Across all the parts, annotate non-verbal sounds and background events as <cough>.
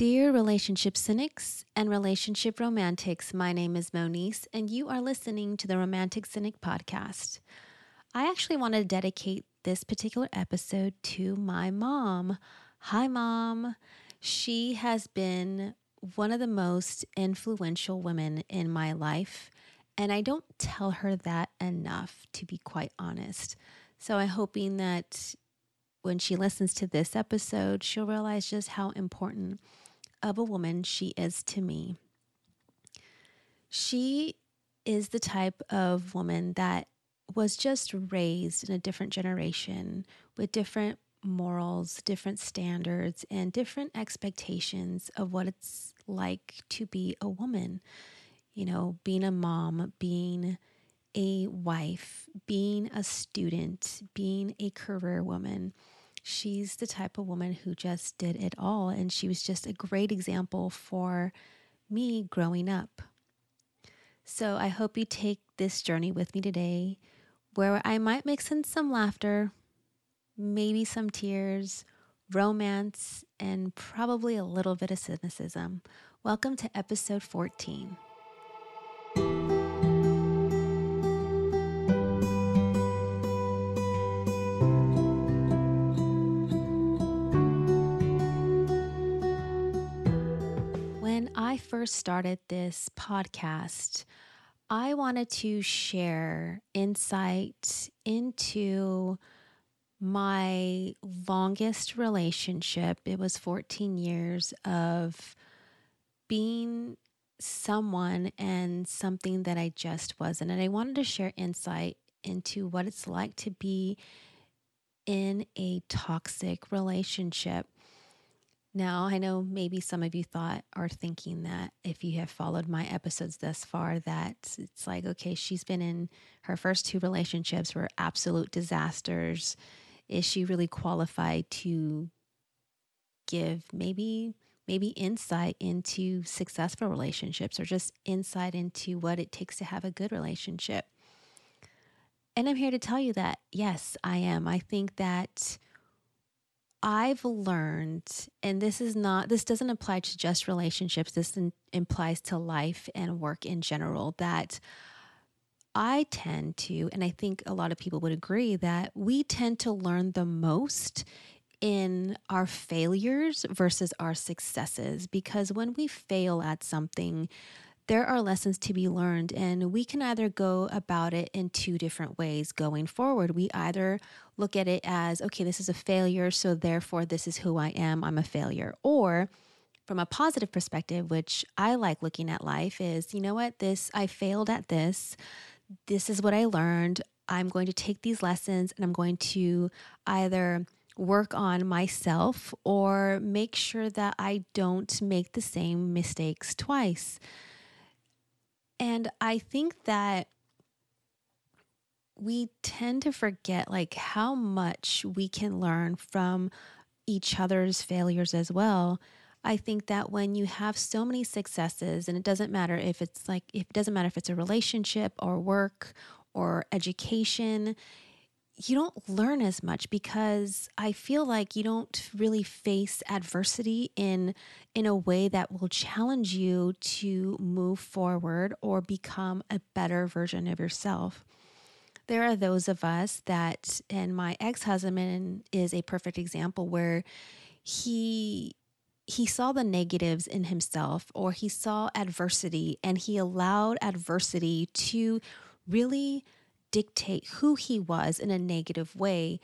Dear relationship cynics and relationship romantics, my name is Monice, and you are listening to the Romantic Cynic podcast. I actually want to dedicate this particular episode to my mom. Hi, mom. She has been one of the most influential women in my life, and I don't tell her that enough, to be quite honest. So I'm hoping that when she listens to this episode, she'll realize just how important of a woman she is to me. She is the type of woman that was just raised in a different generation with different morals, different standards, and different expectations of what it's like to be a woman. You know, being a mom, being a wife, being a student, being a career woman she's the type of woman who just did it all. And she was just a great example for me growing up. So I hope you take this journey with me today where I might mix in some laughter, maybe some tears, romance, and probably a little bit of cynicism. Welcome to episode 14. First started this podcast, I wanted to share insight into my longest relationship. It was 14 years of being someone and something that I just wasn't. And I wanted to share insight into what it's like to be in a toxic relationship. Now, I know maybe some of you thought or thinking that if you have followed my episodes thus far, that it's like, okay, she's been in her first two relationships were absolute disasters. Is she really qualified to give maybe maybe insight into successful relationships or just insight into what it takes to have a good relationship? And I'm here to tell you that yes, I am. I think that I've learned, and this is not, this doesn't apply to just relationships, this in, implies to life and work in general, that I tend to, and I think a lot of people would agree, that we tend to learn the most in our failures versus our successes. Because when we fail at something, there are lessons to be learned, and we can either go about it in two different ways going forward. We either look at it as, okay, this is a failure, so therefore this is who I am, I'm a failure. Or from a positive perspective, which I like looking at life, is, you know what, this, I failed at this, this is what I learned. I'm going to take these lessons and I'm going to either work on myself or make sure that I don't make the same mistakes twice. And I think that we tend to forget like how much we can learn from each other's failures as well. I think that when you have so many successes and it doesn't matter if it's like if it doesn't matter if it's a relationship or work or education, you don't learn as much because I feel like you don't really face adversity in in a way that will challenge you to move forward or become a better version of yourself. There are those of us that and my ex-husband is a perfect example where he he saw the negatives in himself or he saw adversity and he allowed adversity to really dictate who he was in a negative way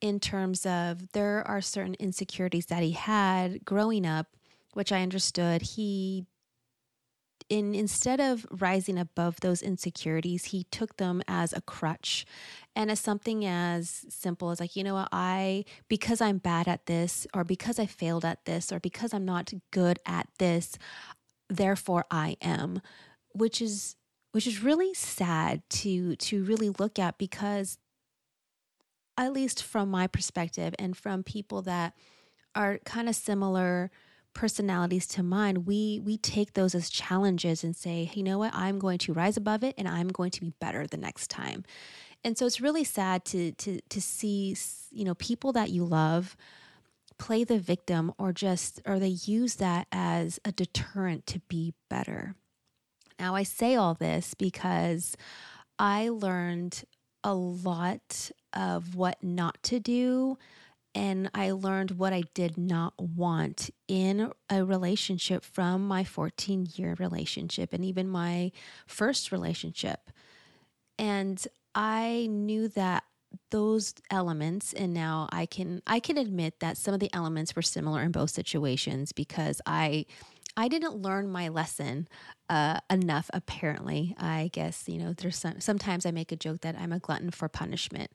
in terms of there are certain insecurities that he had growing up which i understood. He in instead of rising above those insecurities he took them as a crutch and as something as simple as like you know what? I because i'm bad at this or because i failed at this or because i'm not good at this therefore i am which is which is really sad to to really look at because at least from my perspective and from people that are kind of similar personalities to mine we we take those as challenges and say you know what i'm going to rise above it and i'm going to be better the next time and so it's really sad to to to see you know people that you love play the victim or just or they use that as a deterrent to be better. Now I say all this because I learned a lot of what not to do and I learned what I did not want in a relationship from my 14 year relationship and even my first relationship. And I knew that those elements and now I can I can admit that some of the elements were similar in both situations because I I didn't learn my lesson uh, enough. Apparently, I guess you know. There's some. Sometimes I make a joke that I'm a glutton for punishment,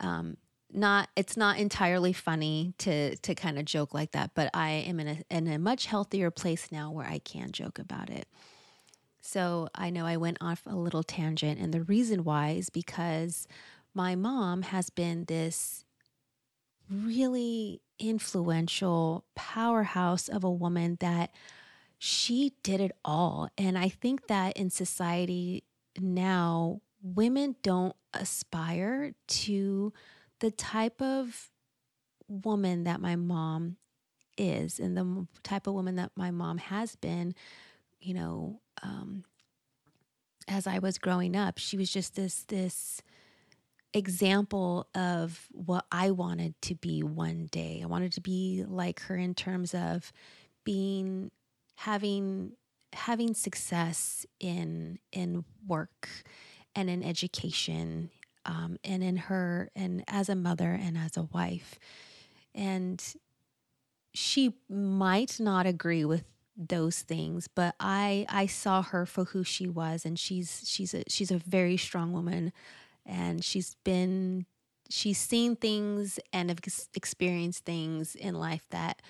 um, not it's not entirely funny to to kind of joke like that but i am in a in a much healthier place now where i can joke about it so i know i went off a little tangent and the reason why is because my mom has been this really influential powerhouse of a woman that she did it all and i think that in society now women don't aspire to the type of woman that my mom is and the type of woman that my mom has been, you know, um, as I was growing up, she was just this this example of what I wanted to be one day. I wanted to be like her in terms of being having having success in in work and in education um, and in her and as a mother and as a wife. And she might not agree with those things, but I I saw her for who she was, and she's she's a she's a very strong woman, and she's been she's seen things and have experienced things in life that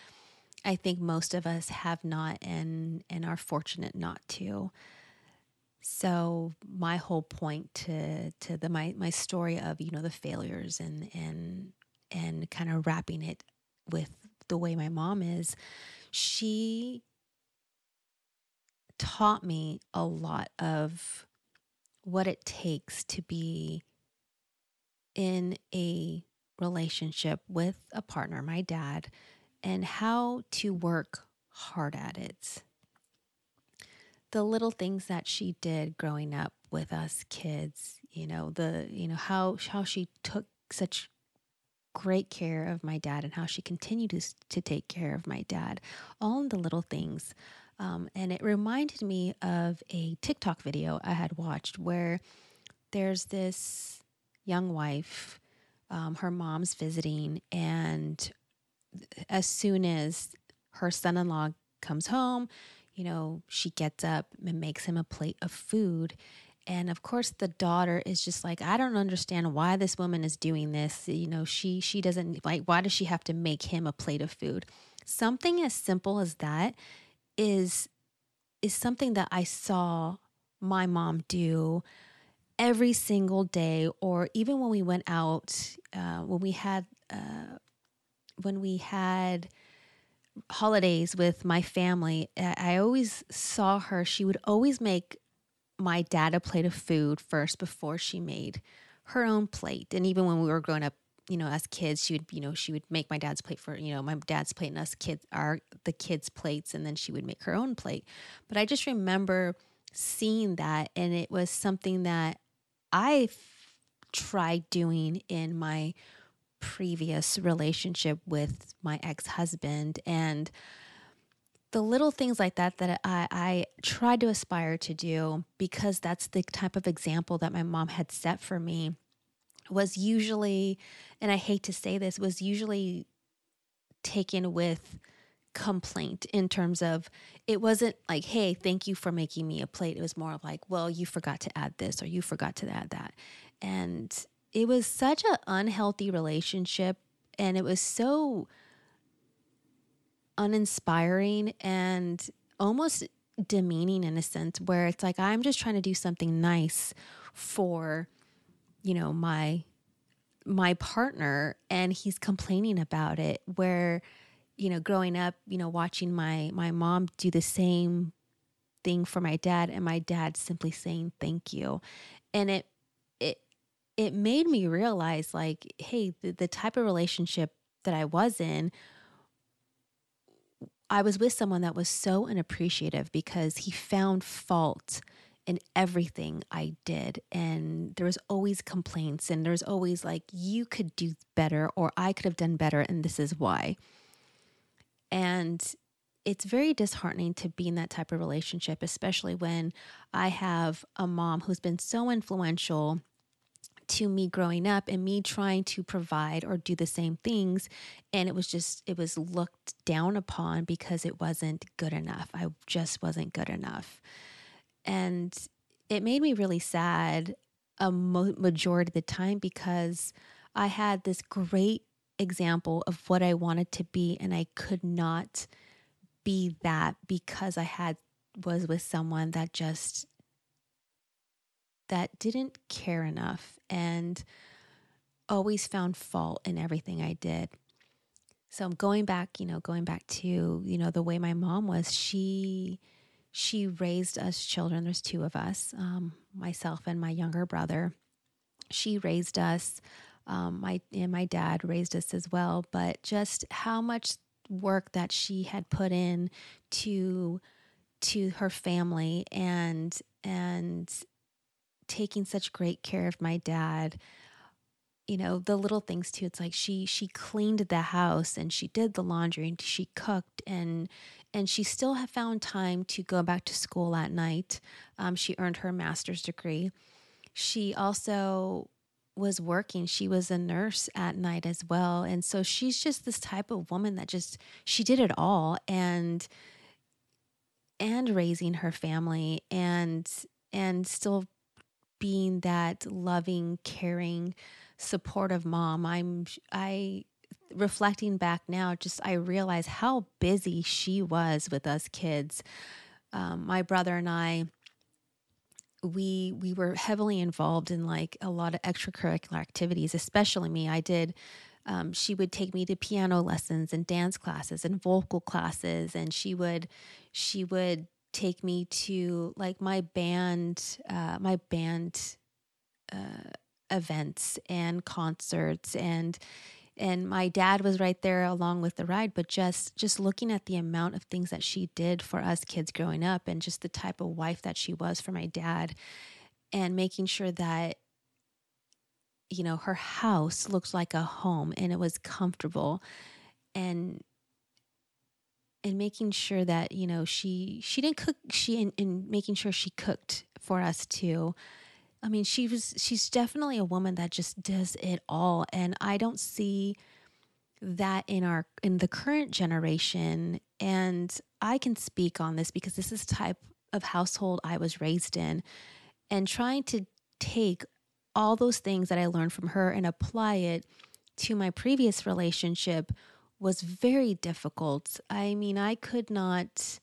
I think most of us have not and and are fortunate not to. So my whole point to to the my my story of you know the failures and and and kind of wrapping it with the way my mom is, she taught me a lot of what it takes to be in a relationship with a partner, my dad, and how to work hard at it the little things that she did growing up with us kids, you know, the you know how how she took such great care of my dad and how she continued to, to take care of my dad, all the little things. Um, and it reminded me of a TikTok video I had watched where there's this young wife, um, her mom's visiting, and as soon as her son in law comes home, you know, she gets up and makes him a plate of food. And of course the daughter is just like, I don't understand why this woman is doing this. You know, she she doesn't like why does she have to make him a plate of food? Something as simple as that is is something that I saw my mom do every single day or even when we went out uh, when we had uh, when we had holidays with my family, I always saw her. She would always make my dad a plate of food first before she made her own plate. And even when we were growing up, you know, as kids, she would, you know, she would make my dad's plate for, you know, my dad's plate and us kids are the kids' plates, and then she would make her own plate. But I just remember seeing that, and it was something that I tried doing in my previous relationship with my ex husband. And the little things like that that I, I tried to aspire to do because that's the type of example that my mom had set for me was usually, and I hate to say this, was usually taken with complaint in terms of it wasn't like, hey, thank you for making me a plate. It was more of like, well, you forgot to add this or you forgot to add that. And it was such an unhealthy relationship and it was so uninspiring and almost demeaning in a sense where it's like I'm just trying to do something nice for you know my my partner and he's complaining about it. Where you know growing up you know watching my my mom do the same thing for my dad and my dad simply saying thank you. And it it made me realize like, hey, the, the type of relationship that I was in I was with someone that was so unappreciative because he found fault in everything I did. And there was always complaints, and there's always like, you could do better, or I could have done better, and this is why. And it's very disheartening to be in that type of relationship, especially when I have a mom who's been so influential to me growing up and me trying to provide or do the same things. And it was just, it was looked down upon because it wasn't good enough. I just wasn't good enough. And it made me really sad a majority of the time because I had this great example of what I wanted to be and I could not be that because I had was with someone that just that didn't care enough and always found fault in everything I did. So I'm going back, you know, going back to, you know, the way my mom was, she she raised us children. There's two of us, um, myself and my younger brother. She raised us. Um, my and my dad raised us as well. But just how much work that she had put in to to her family and and taking such great care of my dad you know the little things too. It's like she she cleaned the house and she did the laundry and she cooked and and she still have found time to go back to school at night. Um, she earned her master's degree. She also was working. She was a nurse at night as well. And so she's just this type of woman that just she did it all and and raising her family and and still being that loving, caring, supportive mom. I'm I reflecting back now, just I realize how busy she was with us kids. Um, my brother and I, we we were heavily involved in like a lot of extracurricular activities, especially me. I did. Um, she would take me to piano lessons and dance classes and vocal classes, and she would she would take me to like my band, uh, my band uh, events and concerts and and my dad was right there along with the ride but just just looking at the amount of things that she did for us kids growing up and just the type of wife that she was for my dad and making sure that you know her house looked like a home and it was comfortable and and making sure that you know she she didn't cook she in, in making sure she cooked for us too. I mean she was she's definitely a woman that just does it all and i don't see that in our in the current generation and i can speak on this because this is type of household i was raised in and trying to take all those things that i learned from her and apply it to my previous relationship was very difficult. I mean, I could not,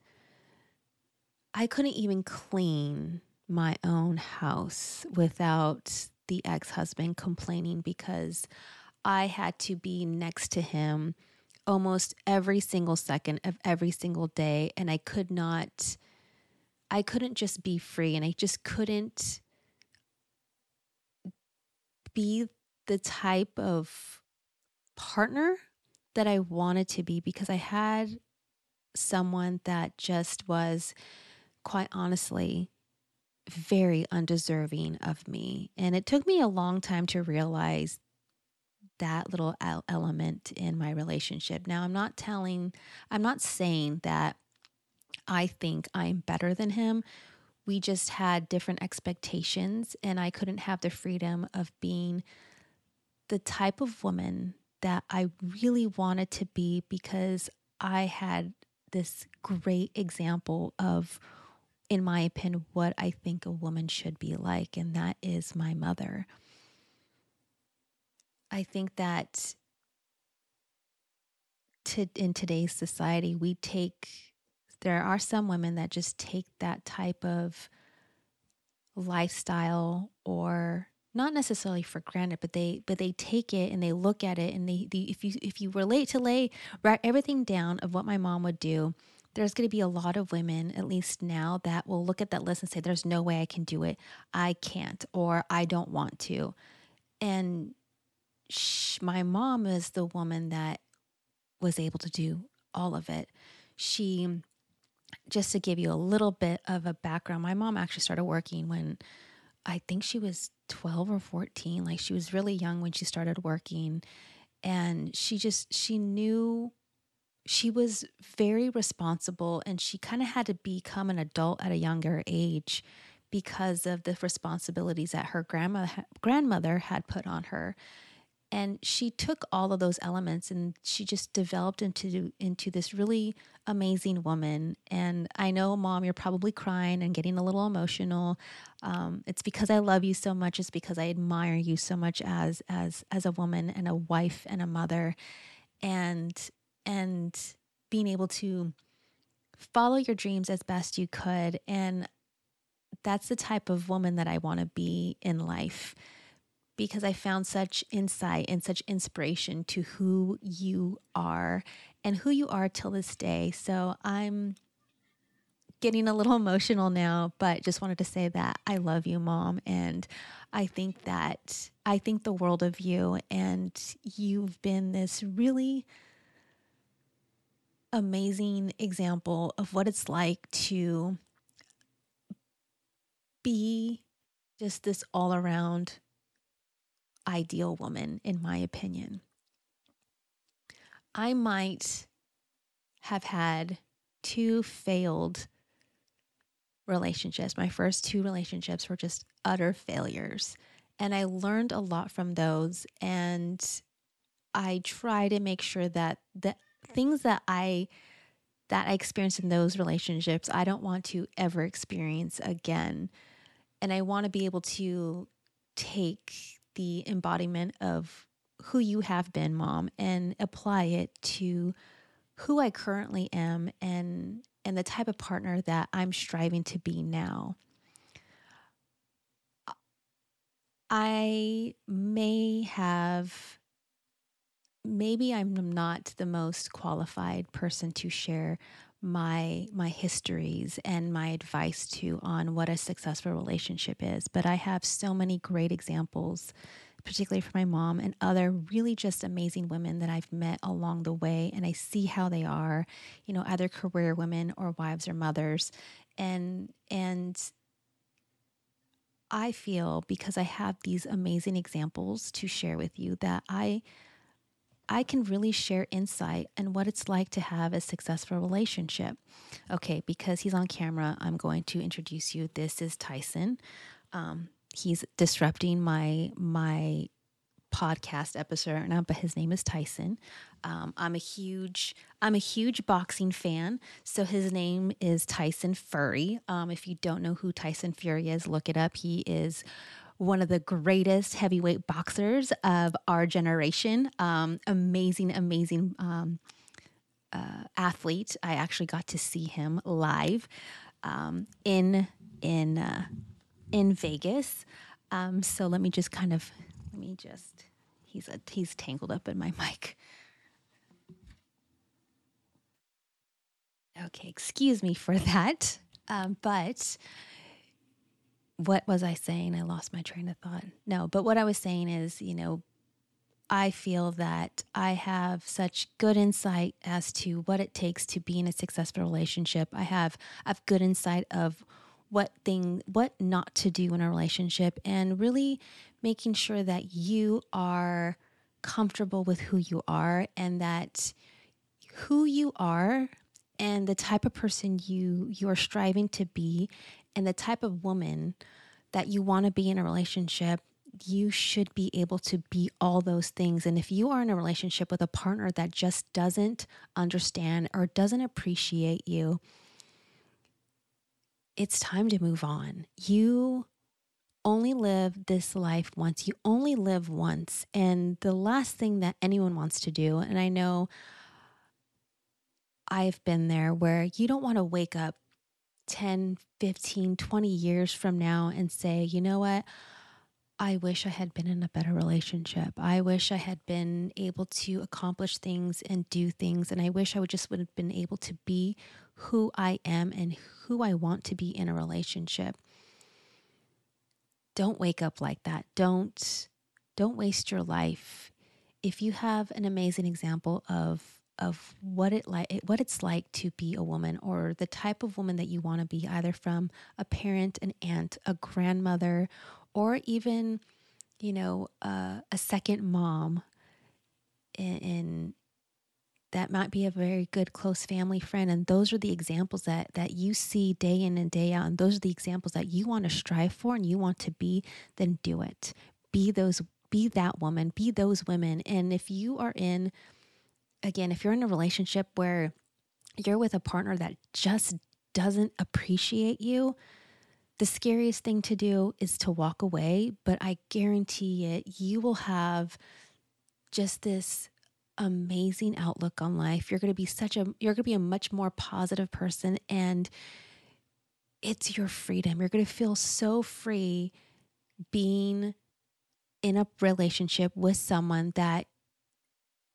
I couldn't even clean my own house without the ex husband complaining because I had to be next to him almost every single second of every single day. And I could not, I couldn't just be free and I just couldn't be the type of partner that I wanted to be because I had someone that just was, quite honestly, very undeserving of me. And it took me a long time to realize that little element in my relationship. Now, I'm not telling, I'm not saying that I think I'm better than him. We just had different expectations, and I couldn't have the freedom of being the type of woman that I really wanted to be because I had this great example of, in my opinion, what I think a woman should be like, and that is my mother. I think that to, in today's society, we take, there are some women that just take that type of lifestyle or not necessarily for granted, but they but they take it and they look at it and they, they if you if you relate to lay write everything down of what my mom would do, there's going to be a lot of women, at least now, that will look at that list and say, "There's no way I can do it. I can't, or I don't want to." And my mom is the woman that was able to do all of it. she just to give you a little bit of a background, my mom actually started working when I think she was 12 or 14. Like she was really young when she started working. And she just, she knew she was very responsible and she kind of had to become an adult at a younger age because of the responsibilities that her grandma, grandmother had put on her and she took all of those elements and she just developed into into this really amazing woman. And i know mom you're probably crying and getting a little emotional. Um, it's because i love you so much. It's because i admire you so much as as as a woman and a wife and a mother. And and being able to follow your dreams as best you could. And that's the type of woman that i want to be in life because I found such insight and such inspiration to who you are and who you are till this day. So I'm getting a little <laughs> emotional now, but just wanted to say that I love you, mom. And I think that I think the world of you, and you've been this really amazing example of what it's like to be just this all around ideal woman, in my opinion. I might have had two failed relationships. My first two relationships were just utter failures. And I learned a lot from those. And I try to make sure that the things that I that I experienced in those relationships, I don't want to ever experience again. And I want to be able to take the embodiment of who you have been, mom, and apply it to who I currently am and and the type of partner that I'm striving to be now. I may have maybe I'm not the most qualified person to share my my histories and my advice to on what a successful relationship is. But i have so many great examples particularly for my mom and other really just amazing women that i've met along the way and i see how they are you know either career women or wives or mothers. And and i feel because i have these amazing examples to share with you that i I can really share insight and what it's like to have a successful relationship. Okay, because he's on camera, I'm going to introduce you. This is Tyson. Um, he's disrupting my my podcast episode now, but his name is Tyson. Um, I'm a huge I'm a huge boxing fan, so his name is Tyson Fury. Um, if you don't know who Tyson Fury is, look it up. He is one of the greatest heavyweight boxers of our generation. Um, amazing, amazing um, uh, athlete. I actually got to see him live um, in in uh, in Vegas. Um, so let me just kind of let me just he's a, he's tangled up in my <laughs> mic. Okay, excuse me for that. Um, but what was I saying? I lost my train of thought. No, but what I was saying is, you know, I feel that I have such good insight as to what it takes to be in a successful relationship. I have I have good insight of what thing what not to do in a relationship and really making sure that you are comfortable with who you are and that who you are and the type of person you you are striving to be and the type of woman that you want to be in a relationship, you should be able to be all those things. And if you are in a relationship with a partner that just doesn't understand or doesn't appreciate you, it's time to move on. You only live this life once. You only live once. And the last thing that anyone wants to do, and I know I've been there where you don't want to wake up 10, 15, 20 years from now and say, you know what? I wish I had been in a better relationship. I wish I had been able to accomplish things and do things. And I wish I would just would have been able to be who I am and who I want to be in a relationship. Don't wake up like that. Don't don't waste your life. If you have an amazing example of of what it like what it's like to be a woman or the type of woman that you want to be either from a parent an aunt a grandmother or even you know uh, a second mom and that might be a very good close family friend. And those are the examples that that you see day in and day out. And those are the examples that you want to strive for and you want to be then do it. Be those be that woman. Be those women. And if you are in again if you're in a relationship where you're with a partner that just doesn't appreciate you the scariest thing to do is to walk away but i guarantee it you will have just this amazing outlook on life. You're going to be such a you're going to be a much more positive person and it's your freedom. You're going to feel so free being in a relationship with someone that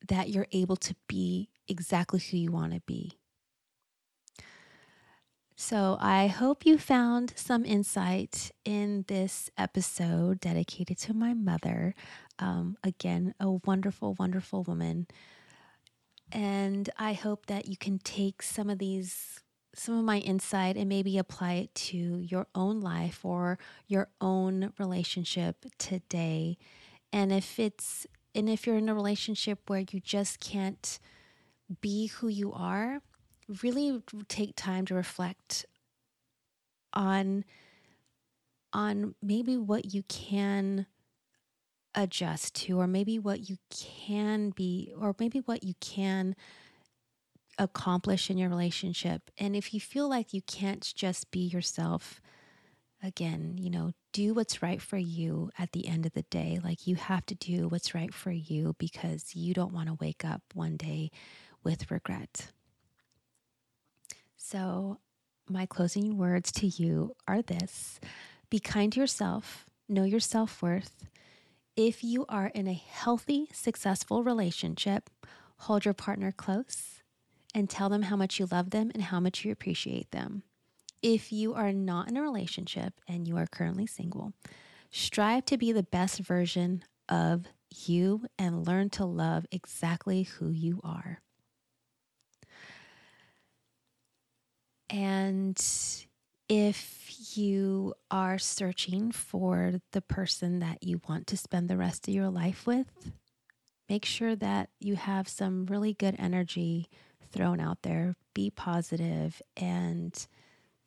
that you're able to be exactly who you want to be. So, I hope you found some insight in this episode dedicated to my mother. Um, again, a wonderful, wonderful woman. And I hope that you can take some of these, some of my insight and maybe apply it to your own life or your own relationship today. And if it's, and if you're in a relationship where you just can't be who you are, really take time to reflect on on maybe what you can adjust to or maybe what you can be or maybe what you can accomplish in your relationship. And if you feel like you can't just be yourself again you know do what's right for you at the end of the day like you have to do what's right for you because you don't want to wake up one day with regret so, my closing words to you are this be kind to yourself, know your self worth. If you are in a healthy, successful relationship, hold your partner close and tell them how much you love them and how much you appreciate them. If you are not in a relationship and you are currently single, strive to be the best version of you and learn to love exactly who you are. And if you are searching for the person that you want to spend the rest of your life with, make sure that you have some really good energy thrown out there. Be positive, and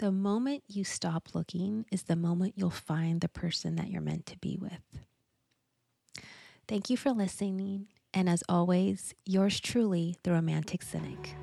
the moment you stop looking is the moment you'll find the person that you're meant to be with. Thank you for listening, and as always, yours truly, the Romantic Cynic.